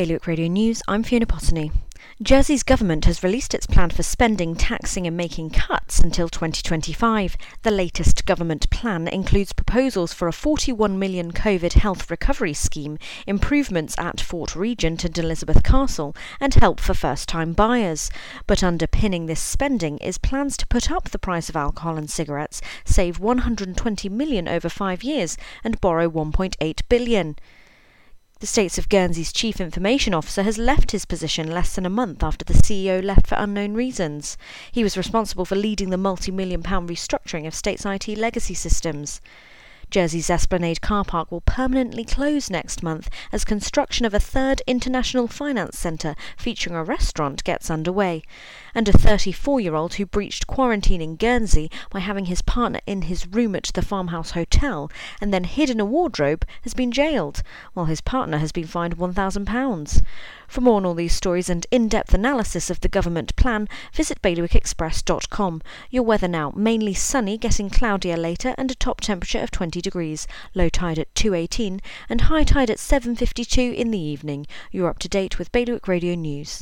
Bailiwick Radio News, I'm Fiona Potney. Jersey's government has released its plan for spending, taxing, and making cuts until 2025. The latest government plan includes proposals for a 41 million COVID health recovery scheme, improvements at Fort Regent and Elizabeth Castle, and help for first time buyers. But underpinning this spending is plans to put up the price of alcohol and cigarettes, save 120 million over five years, and borrow 1.8 billion. The States of Guernsey's chief information officer has left his position less than a month after the CEO left for unknown reasons. He was responsible for leading the multi million pound restructuring of states' IT legacy systems. Jersey's Esplanade car park will permanently close next month as construction of a third international finance centre featuring a restaurant gets underway. And a 34 year old who breached quarantine in Guernsey by having his partner in his room at the farmhouse hotel and then hid in a wardrobe has been jailed, while his partner has been fined £1,000. For more on all these stories and in depth analysis of the government plan, visit bailiwickexpress.com. Your weather now mainly sunny, getting cloudier later, and a top temperature of 20 degrees. Low tide at 2.18 and high tide at 7.52 in the evening. You're up to date with Bailiwick Radio News.